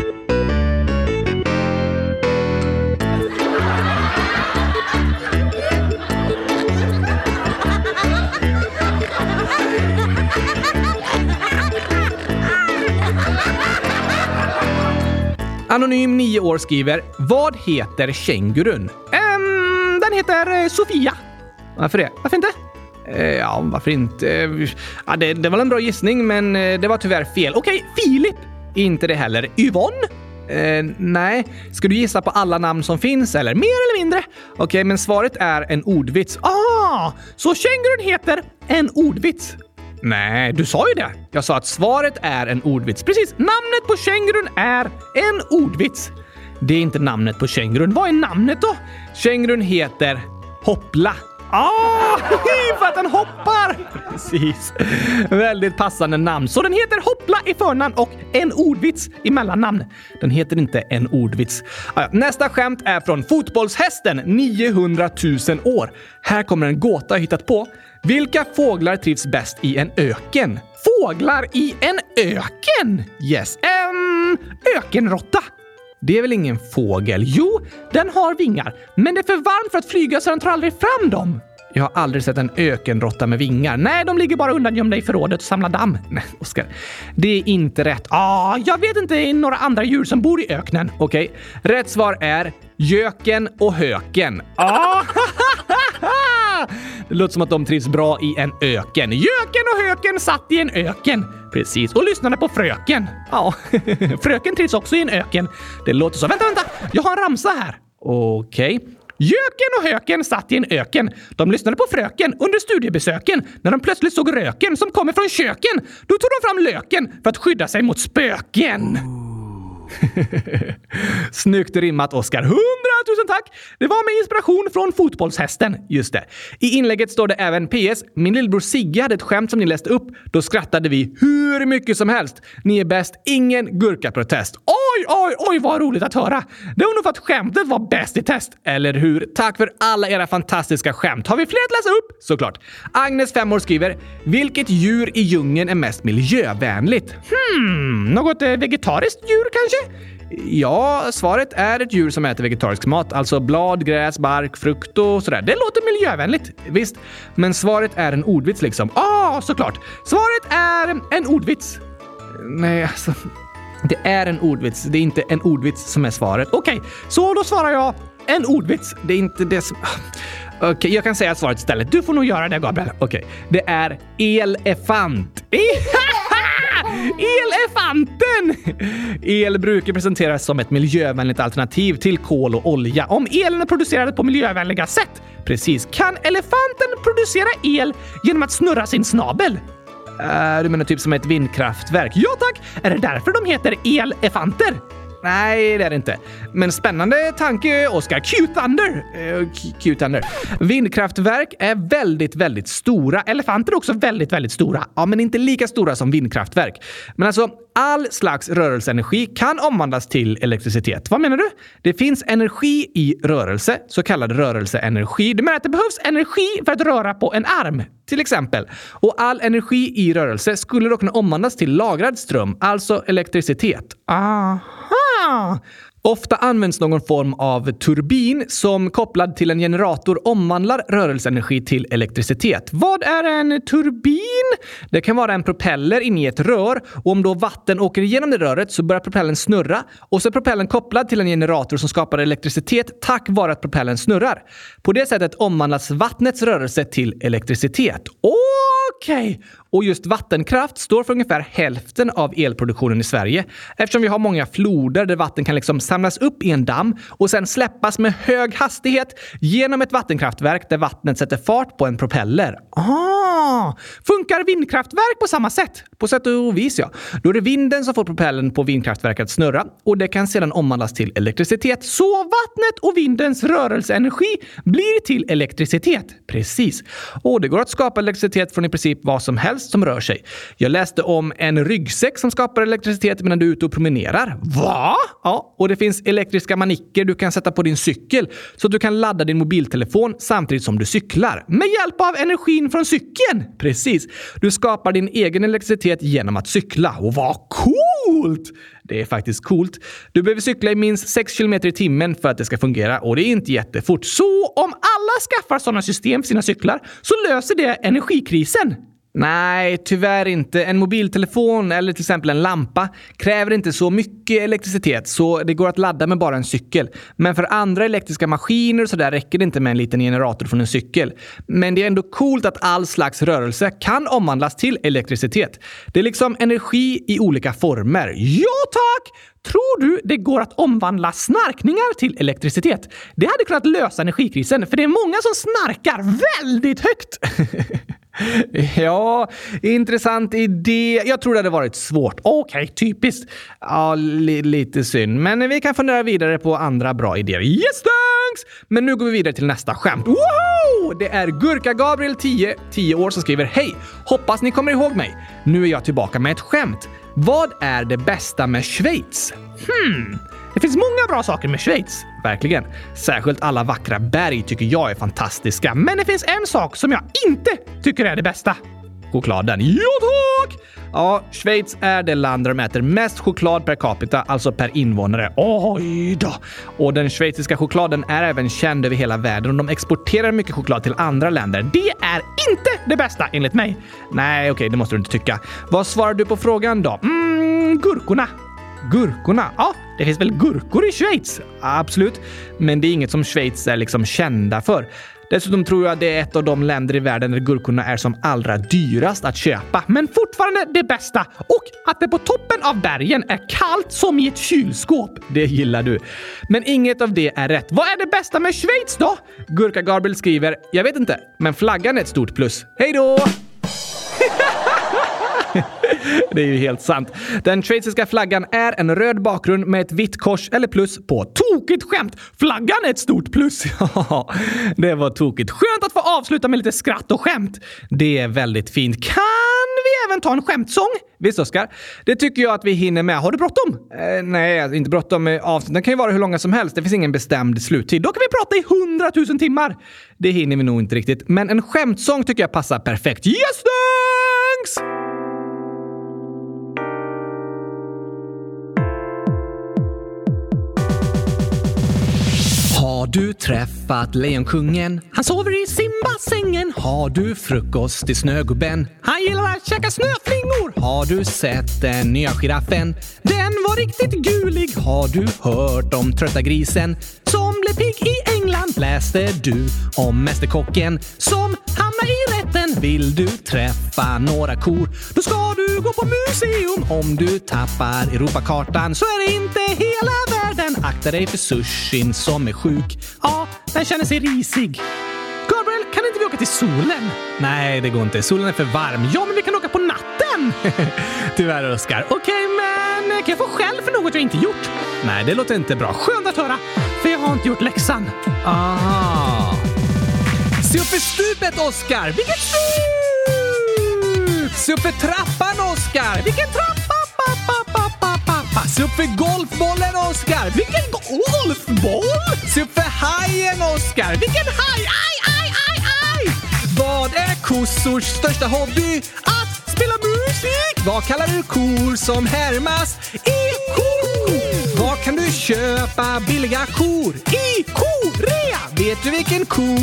Anonym 9 år skriver Vad heter kängurun? ehm, den heter eh, Sofia. Varför det? Varför inte? Eh, ja, varför inte? Ja, det, det var en bra gissning, men eh, det var tyvärr fel. Okej, Filip! Inte det heller. Yvonne? Eh, nej. Ska du gissa på alla namn som finns eller? Mer eller mindre. Okej, okay, men svaret är en ordvits. Ah! Så kängurun heter en ordvits? Nej, du sa ju det. Jag sa att svaret är en ordvits. Precis. Namnet på kängurun är en ordvits. Det är inte namnet på kängurun. Vad är namnet då? Kängurun heter Hoppla. Ah, för att den hoppar! Precis. Väldigt passande namn. Så den heter Hoppla i förnamn och en ordvits i mellannamn. Den heter inte en ordvits. Ah, Nästa skämt är från Fotbollshästen 900 000 år. Här kommer en gåta jag hittat på. Vilka fåglar trivs bäst i en öken? Fåglar i en öken? Yes. En ökenråtta. Det är väl ingen fågel? Jo, den har vingar, men det är för varmt för att flyga så den tar aldrig fram dem. Jag har aldrig sett en ökenråtta med vingar. Nej, de ligger bara undangömda i förrådet och samlar damm. Nej, Oskar. Det är inte rätt. Ah, jag vet inte några andra djur som bor i öknen. Okej. Okay. Rätt svar är göken och höken. Ah! det låter som att de trivs bra i en öken. Göken och höken satt i en öken. Precis. Och lyssnade på fröken. Ja, fröken trivs också i en öken. Det låter så. Vänta, vänta! Jag har en ramsa här. Okej. Okay. Göken och höken satt i en öken. De lyssnade på fröken under studiebesöken. När de plötsligt såg röken som kommer från köken, då tog de fram löken för att skydda sig mot spöken. Snyggt rimmat, Oskar. Hundratusen tack! Det var med inspiration från Fotbollshästen. Just det. I inlägget står det även PS. Min lillebror Sigge hade ett skämt som ni läste upp. Då skrattade vi hur mycket som helst. Ni är bäst. Ingen gurkaprotest. Oj, Oj, oj, oj vad roligt att höra! Det var nog för att skämtet var bäst i test. Eller hur? Tack för alla era fantastiska skämt. Har vi fler att läsa upp? Såklart. Agnes, 5 år, skriver “Vilket djur i djungeln är mest miljövänligt?” Hmm, något eh, vegetariskt djur kanske? Ja, svaret är ett djur som äter vegetarisk mat, alltså blad, gräs, bark, frukt och sådär. Det låter miljövänligt. Visst, men svaret är en ordvits liksom. Ja, ah, såklart. Svaret är en ordvits. Nej, alltså. Det är en ordvits. Det är inte en ordvits som är svaret. Okej, okay, så då svarar jag en ordvits. Det är inte det som... Ah, okej, okay, jag kan säga svaret istället. Du får nog göra det, Gabriel. Okej, okay. det är elefant. Elefanten! El brukar presenteras som ett miljövänligt alternativ till kol och olja om elen är producerad på miljövänliga sätt. Precis. Kan elefanten producera el genom att snurra sin snabel? Uh, du menar typ som ett vindkraftverk? Ja tack! Är det därför de heter elefanter? Nej, det är det inte. Men spännande tanke, Oskar. Q-Thunder! Eh, Q-Thunder. Vindkraftverk är väldigt, väldigt stora. Elefanter är också väldigt, väldigt stora. Ja, men inte lika stora som vindkraftverk. Men alltså, all slags rörelseenergi kan omvandlas till elektricitet. Vad menar du? Det finns energi i rörelse, så kallad rörelseenergi. Du menar att det behövs energi för att röra på en arm? Till exempel. Och all energi i rörelse skulle då kunna omvandlas till lagrad ström, alltså elektricitet. Aha! Ofta används någon form av turbin som kopplad till en generator omvandlar rörelseenergi till elektricitet. Vad är en turbin? Det kan vara en propeller inne i ett rör och om då vatten åker igenom det röret så börjar propellern snurra och så är propellern kopplad till en generator som skapar elektricitet tack vare att propellern snurrar. På det sättet omvandlas vattnets rörelse till elektricitet. Okej! Okay. Och just vattenkraft står för ungefär hälften av elproduktionen i Sverige eftersom vi har många floder där vatten kan liksom samlas upp i en damm och sen släppas med hög hastighet genom ett vattenkraftverk där vattnet sätter fart på en propeller. Ah, funkar vindkraftverk på samma sätt? På sätt och vis, ja. Då är det vinden som får propellern på vindkraftverket att snurra och det kan sedan omvandlas till elektricitet. Så vattnet och vindens rörelseenergi blir till elektricitet? Precis. Och det går att skapa elektricitet från i princip vad som helst som rör sig. Jag läste om en ryggsäck som skapar elektricitet medan du är ute och promenerar. Va? Ja, och det finns elektriska manicker du kan sätta på din cykel så att du kan ladda din mobiltelefon samtidigt som du cyklar. Med hjälp av energin från cykeln? Precis. Du skapar din egen elektricitet genom att cykla. Och vad coolt! Det är faktiskt coolt. Du behöver cykla i minst 6 km i timmen för att det ska fungera och det är inte jättefort. Så om alla skaffar sådana system för sina cyklar så löser det energikrisen? Nej, tyvärr inte. En mobiltelefon eller till exempel en lampa kräver inte så mycket elektricitet så det går att ladda med bara en cykel. Men för andra elektriska maskiner och sådär räcker det inte med en liten generator från en cykel. Men det är ändå coolt att all slags rörelse kan omvandlas till elektricitet. Det är liksom energi i olika former. Ja tack! Tror du det går att omvandla snarkningar till elektricitet? Det hade kunnat lösa energikrisen, för det är många som snarkar väldigt högt. Ja, intressant idé. Jag tror det hade varit svårt. Okej, okay, typiskt. Ja, li lite synd. Men vi kan fundera vidare på andra bra idéer. Yes, thanks! Men nu går vi vidare till nästa skämt. Woho! Det är Gurka-Gabriel, 10, 10 år, som skriver Hej! Hoppas ni kommer ihåg mig. Nu är jag tillbaka med ett skämt. Vad är det bästa med Schweiz? Hmm. Det finns många bra saker med Schweiz. Verkligen. Särskilt alla vackra berg tycker jag är fantastiska. Men det finns en sak som jag inte tycker är det bästa. Chokladen. Jo tack! Ja, Schweiz är det land där de äter mest choklad per capita, alltså per invånare. Oj då! Och den schweiziska chokladen är även känd över hela världen och de exporterar mycket choklad till andra länder. Det är inte det bästa enligt mig. Nej, okej, okay, det måste du inte tycka. Vad svarar du på frågan då? Mm, gurkorna. Gurkorna? Ja, det finns väl gurkor i Schweiz? Absolut, men det är inget som Schweiz är liksom kända för. Dessutom tror jag det är ett av de länder i världen där gurkorna är som allra dyrast att köpa. Men fortfarande det bästa! Och att det på toppen av bergen är kallt som i ett kylskåp. Det gillar du. Men inget av det är rätt. Vad är det bästa med Schweiz då? Gurka Gabriel skriver “Jag vet inte, men flaggan är ett stort plus. Hej då!” det är ju helt sant. Den schweiziska flaggan är en röd bakgrund med ett vitt kors eller plus på. Tokigt skämt! Flaggan är ett stort plus. Ja, det var tokigt. Skönt att få avsluta med lite skratt och skämt. Det är väldigt fint. Kan vi även ta en skämtsång. Visst, Oskar? Det tycker jag att vi hinner med. Har du bråttom? Eh, nej, inte bråttom. Eh, Avsnitten kan ju vara hur långa som helst. Det finns ingen bestämd sluttid. Då kan vi prata i hundratusen timmar. Det hinner vi nog inte riktigt. Men en skämtsång tycker jag passar perfekt. Yes, thanks! Du träffat Lejonkungen? Han sover i simbassängen. Har du frukost i Snögubben? Han gillar att käka snöflingor. Har du sett den nya giraffen? Den var riktigt gulig. Har du hört om Trötta grisen? Som blev pigg i England. Läste du om Mästerkocken? Som hamnade i rätten. Vill du träffa några kor? Då ska du gå på museum. Om du tappar Europakartan så är det inte hela världen. Akta dig för sushin som är sjuk. Ja, den känner sig risig. Gabriel, kan inte vi åka till solen? Nej, det går inte. Solen är för varm. Ja, men vi kan åka på natten! Tyvärr, Oskar. Okej, okay, men kan jag få skäll för något jag inte gjort? Nej, det låter inte bra. Skönt att höra, för jag har inte gjort läxan. Aha. Se upp för stupet, Oskar! Vilket stup! Se upp för trappan, Oskar! Vilken trappa? Se upp för golfbollen, Oskar! Vilken golfboll? Se upp för hajen, Oskar! Vilken haj? Aj, aj, aj, aj! Vad är kossors största hobby? Att spela musik! Vad kallar du kor som härmas? I-ko! Var kan du köpa billiga kor? I korea! Vet du vilken ko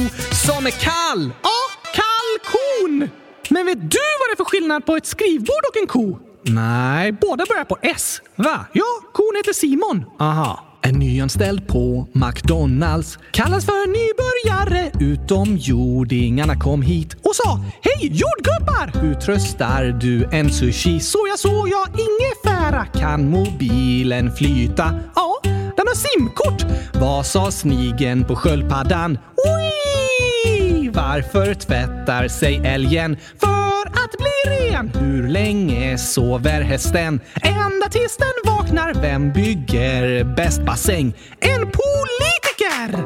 som är kall? Ja, kalkon! Men vet du vad det är för skillnad på ett skrivbord och en ko? Nej. Båda börjar på S. Va? Ja, kon heter Simon. Aha. En nyanställd på McDonalds kallas för nybörjare. Utomjordingarna kom hit och sa Hej jordgubbar! Hur tröstar du en sushi? Såja, såja, ingefära. Kan mobilen flyta? Ja, den har simkort. Vad sa snigen på sköldpaddan? Oi! Varför tvättar sig älgen? För att bli ren. Hur länge sover hästen? Ända tills den vaknar. Vem bygger bäst bassäng? En politiker!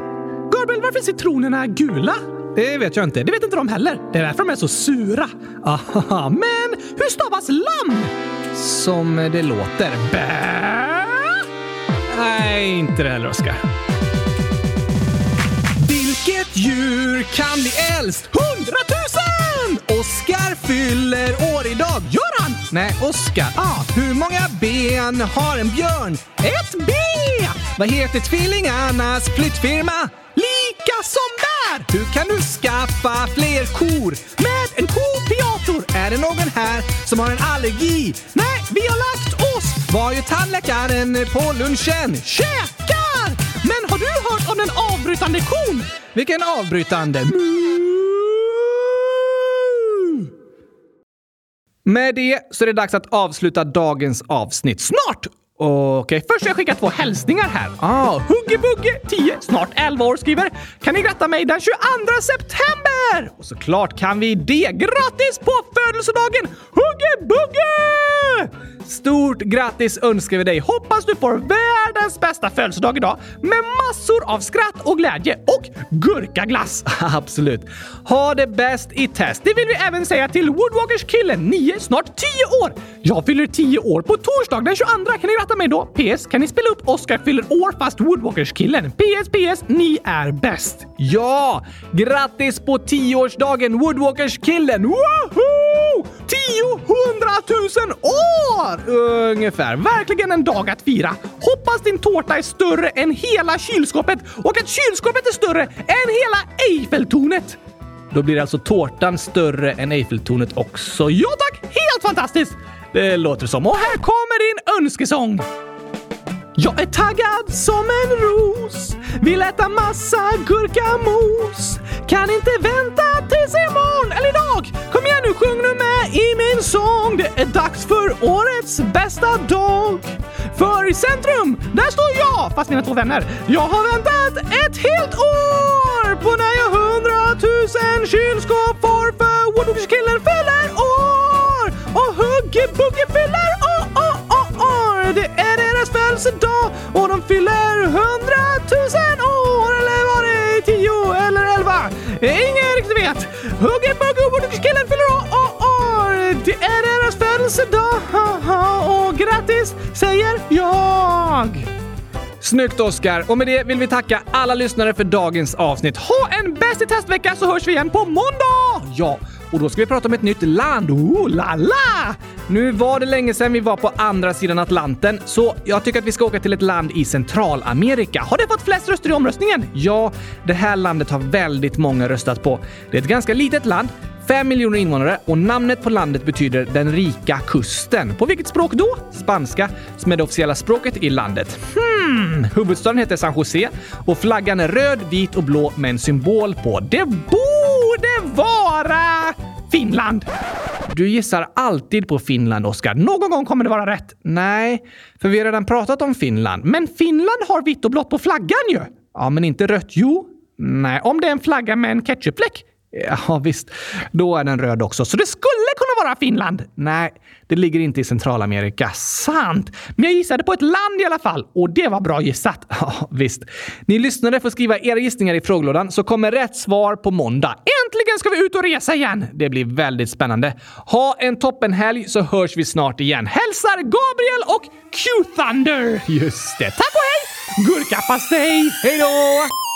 Gabriel, varför är citronerna gula? Det vet jag inte. Det vet inte de heller. Det är därför de är så sura. Aha, men hur stavas lamm? Som det låter. Bä? Nej, inte det heller, Oskar. Djur kan bli äldst? Hundratusen! Oskar fyller år idag. Gör han? Nej, Oskar. Ah, hur många ben har en björn? Ett B! Vad heter tvillingarnas flyttfirma? Lika som där! Hur kan du skaffa fler kor? Med en kopiator! Är det någon här som har en allergi? Nej, vi har lagt oss! Vad gör tandläkaren på lunchen? Käkar! Har du hört om den avbrytande kon? Vilken avbrytande? Med det så är det dags att avsluta dagens avsnitt. Snart! Okej, okay, först ska jag skicka två hälsningar här. Ah, Huggebugge, 10, snart 11 år, skriver Kan ni gratta mig den 22 september? Och såklart kan vi det! Grattis på födelsedagen Huggebugge! Stort grattis önskar vi dig! Hoppas du får världens bästa födelsedag idag med massor av skratt och glädje och gurkaglass. Absolut. Ha det bäst i test. Det vill vi även säga till Woodwalkers-killen, 9, snart 10 år. Jag fyller 10 år på torsdag den 22. Kan ni gratta mig då? PS. Kan ni spela upp Oscar fyller år fast Woodwalkers-killen? PS, PS. Ni är bäst. Ja! Grattis på 10-årsdagen Woodwalkers-killen! Woho! 10 hundratusen år! Ungefär. Verkligen en dag att fira. Hoppas din tårta är större än hela kylskåpet och att kylskåpet är större än hela Eiffeltornet. Då blir alltså tårtan större än Eiffeltornet också. Ja tack! Helt fantastiskt! Det låter som. Och här kommer din önskesång. Jag är taggad som en ros. Vill äta massa gurkamos. Kan inte vänta tills imorgon eller idag. Kom igen nu, sjung nu med i min sång. Det är dags för årets bästa dag. För i centrum, där står jag, fast mina två vänner. Jag har väntat ett helt år På när jag hundratusen kylskåp får För Woodwalkers-killen fyller år. Och Hugge-Bugge fyller födelsedag och de fyller hundratusen år eller var det tio eller elva? Ingen riktigt vet. Hugge på och Woodwalkers-killen fyller år, år. det är deras födelsedag och grattis säger jag! Snyggt Oskar! Och med det vill vi tacka alla lyssnare för dagens avsnitt. Ha en bäst i testvecka så hörs vi igen på måndag! Ja, och då ska vi prata om ett nytt land. Oh la la! Nu var det länge sedan vi var på andra sidan Atlanten, så jag tycker att vi ska åka till ett land i Centralamerika. Har det fått flest röster i omröstningen? Ja, det här landet har väldigt många röstat på. Det är ett ganska litet land, 5 miljoner invånare och namnet på landet betyder den rika kusten. På vilket språk då? Spanska, som är det officiella språket i landet. Hmm, huvudstaden heter San Jose och flaggan är röd, vit och blå med en symbol på. Det borde vara Finland! Du gissar alltid på Finland, Oskar. Någon gång kommer det vara rätt. Nej, för vi har redan pratat om Finland. Men Finland har vitt och blått på flaggan ju! Ja, men inte rött. Jo. Nej, om det är en flagga med en ketchupfläck. Ja visst, då är den röd också. Så det skulle kunna vara Finland? Nej, det ligger inte i Centralamerika. Sant! Men jag gissade på ett land i alla fall och det var bra gissat. Ja, visst. Ni lyssnare får skriva era gissningar i frågelådan så kommer rätt svar på måndag. Äntligen ska vi ut och resa igen! Det blir väldigt spännande. Ha en toppenhelg så hörs vi snart igen. Hälsar Gabriel och Q-Thunder! Just det. Tack och hej! Gurkapastej! Hej då!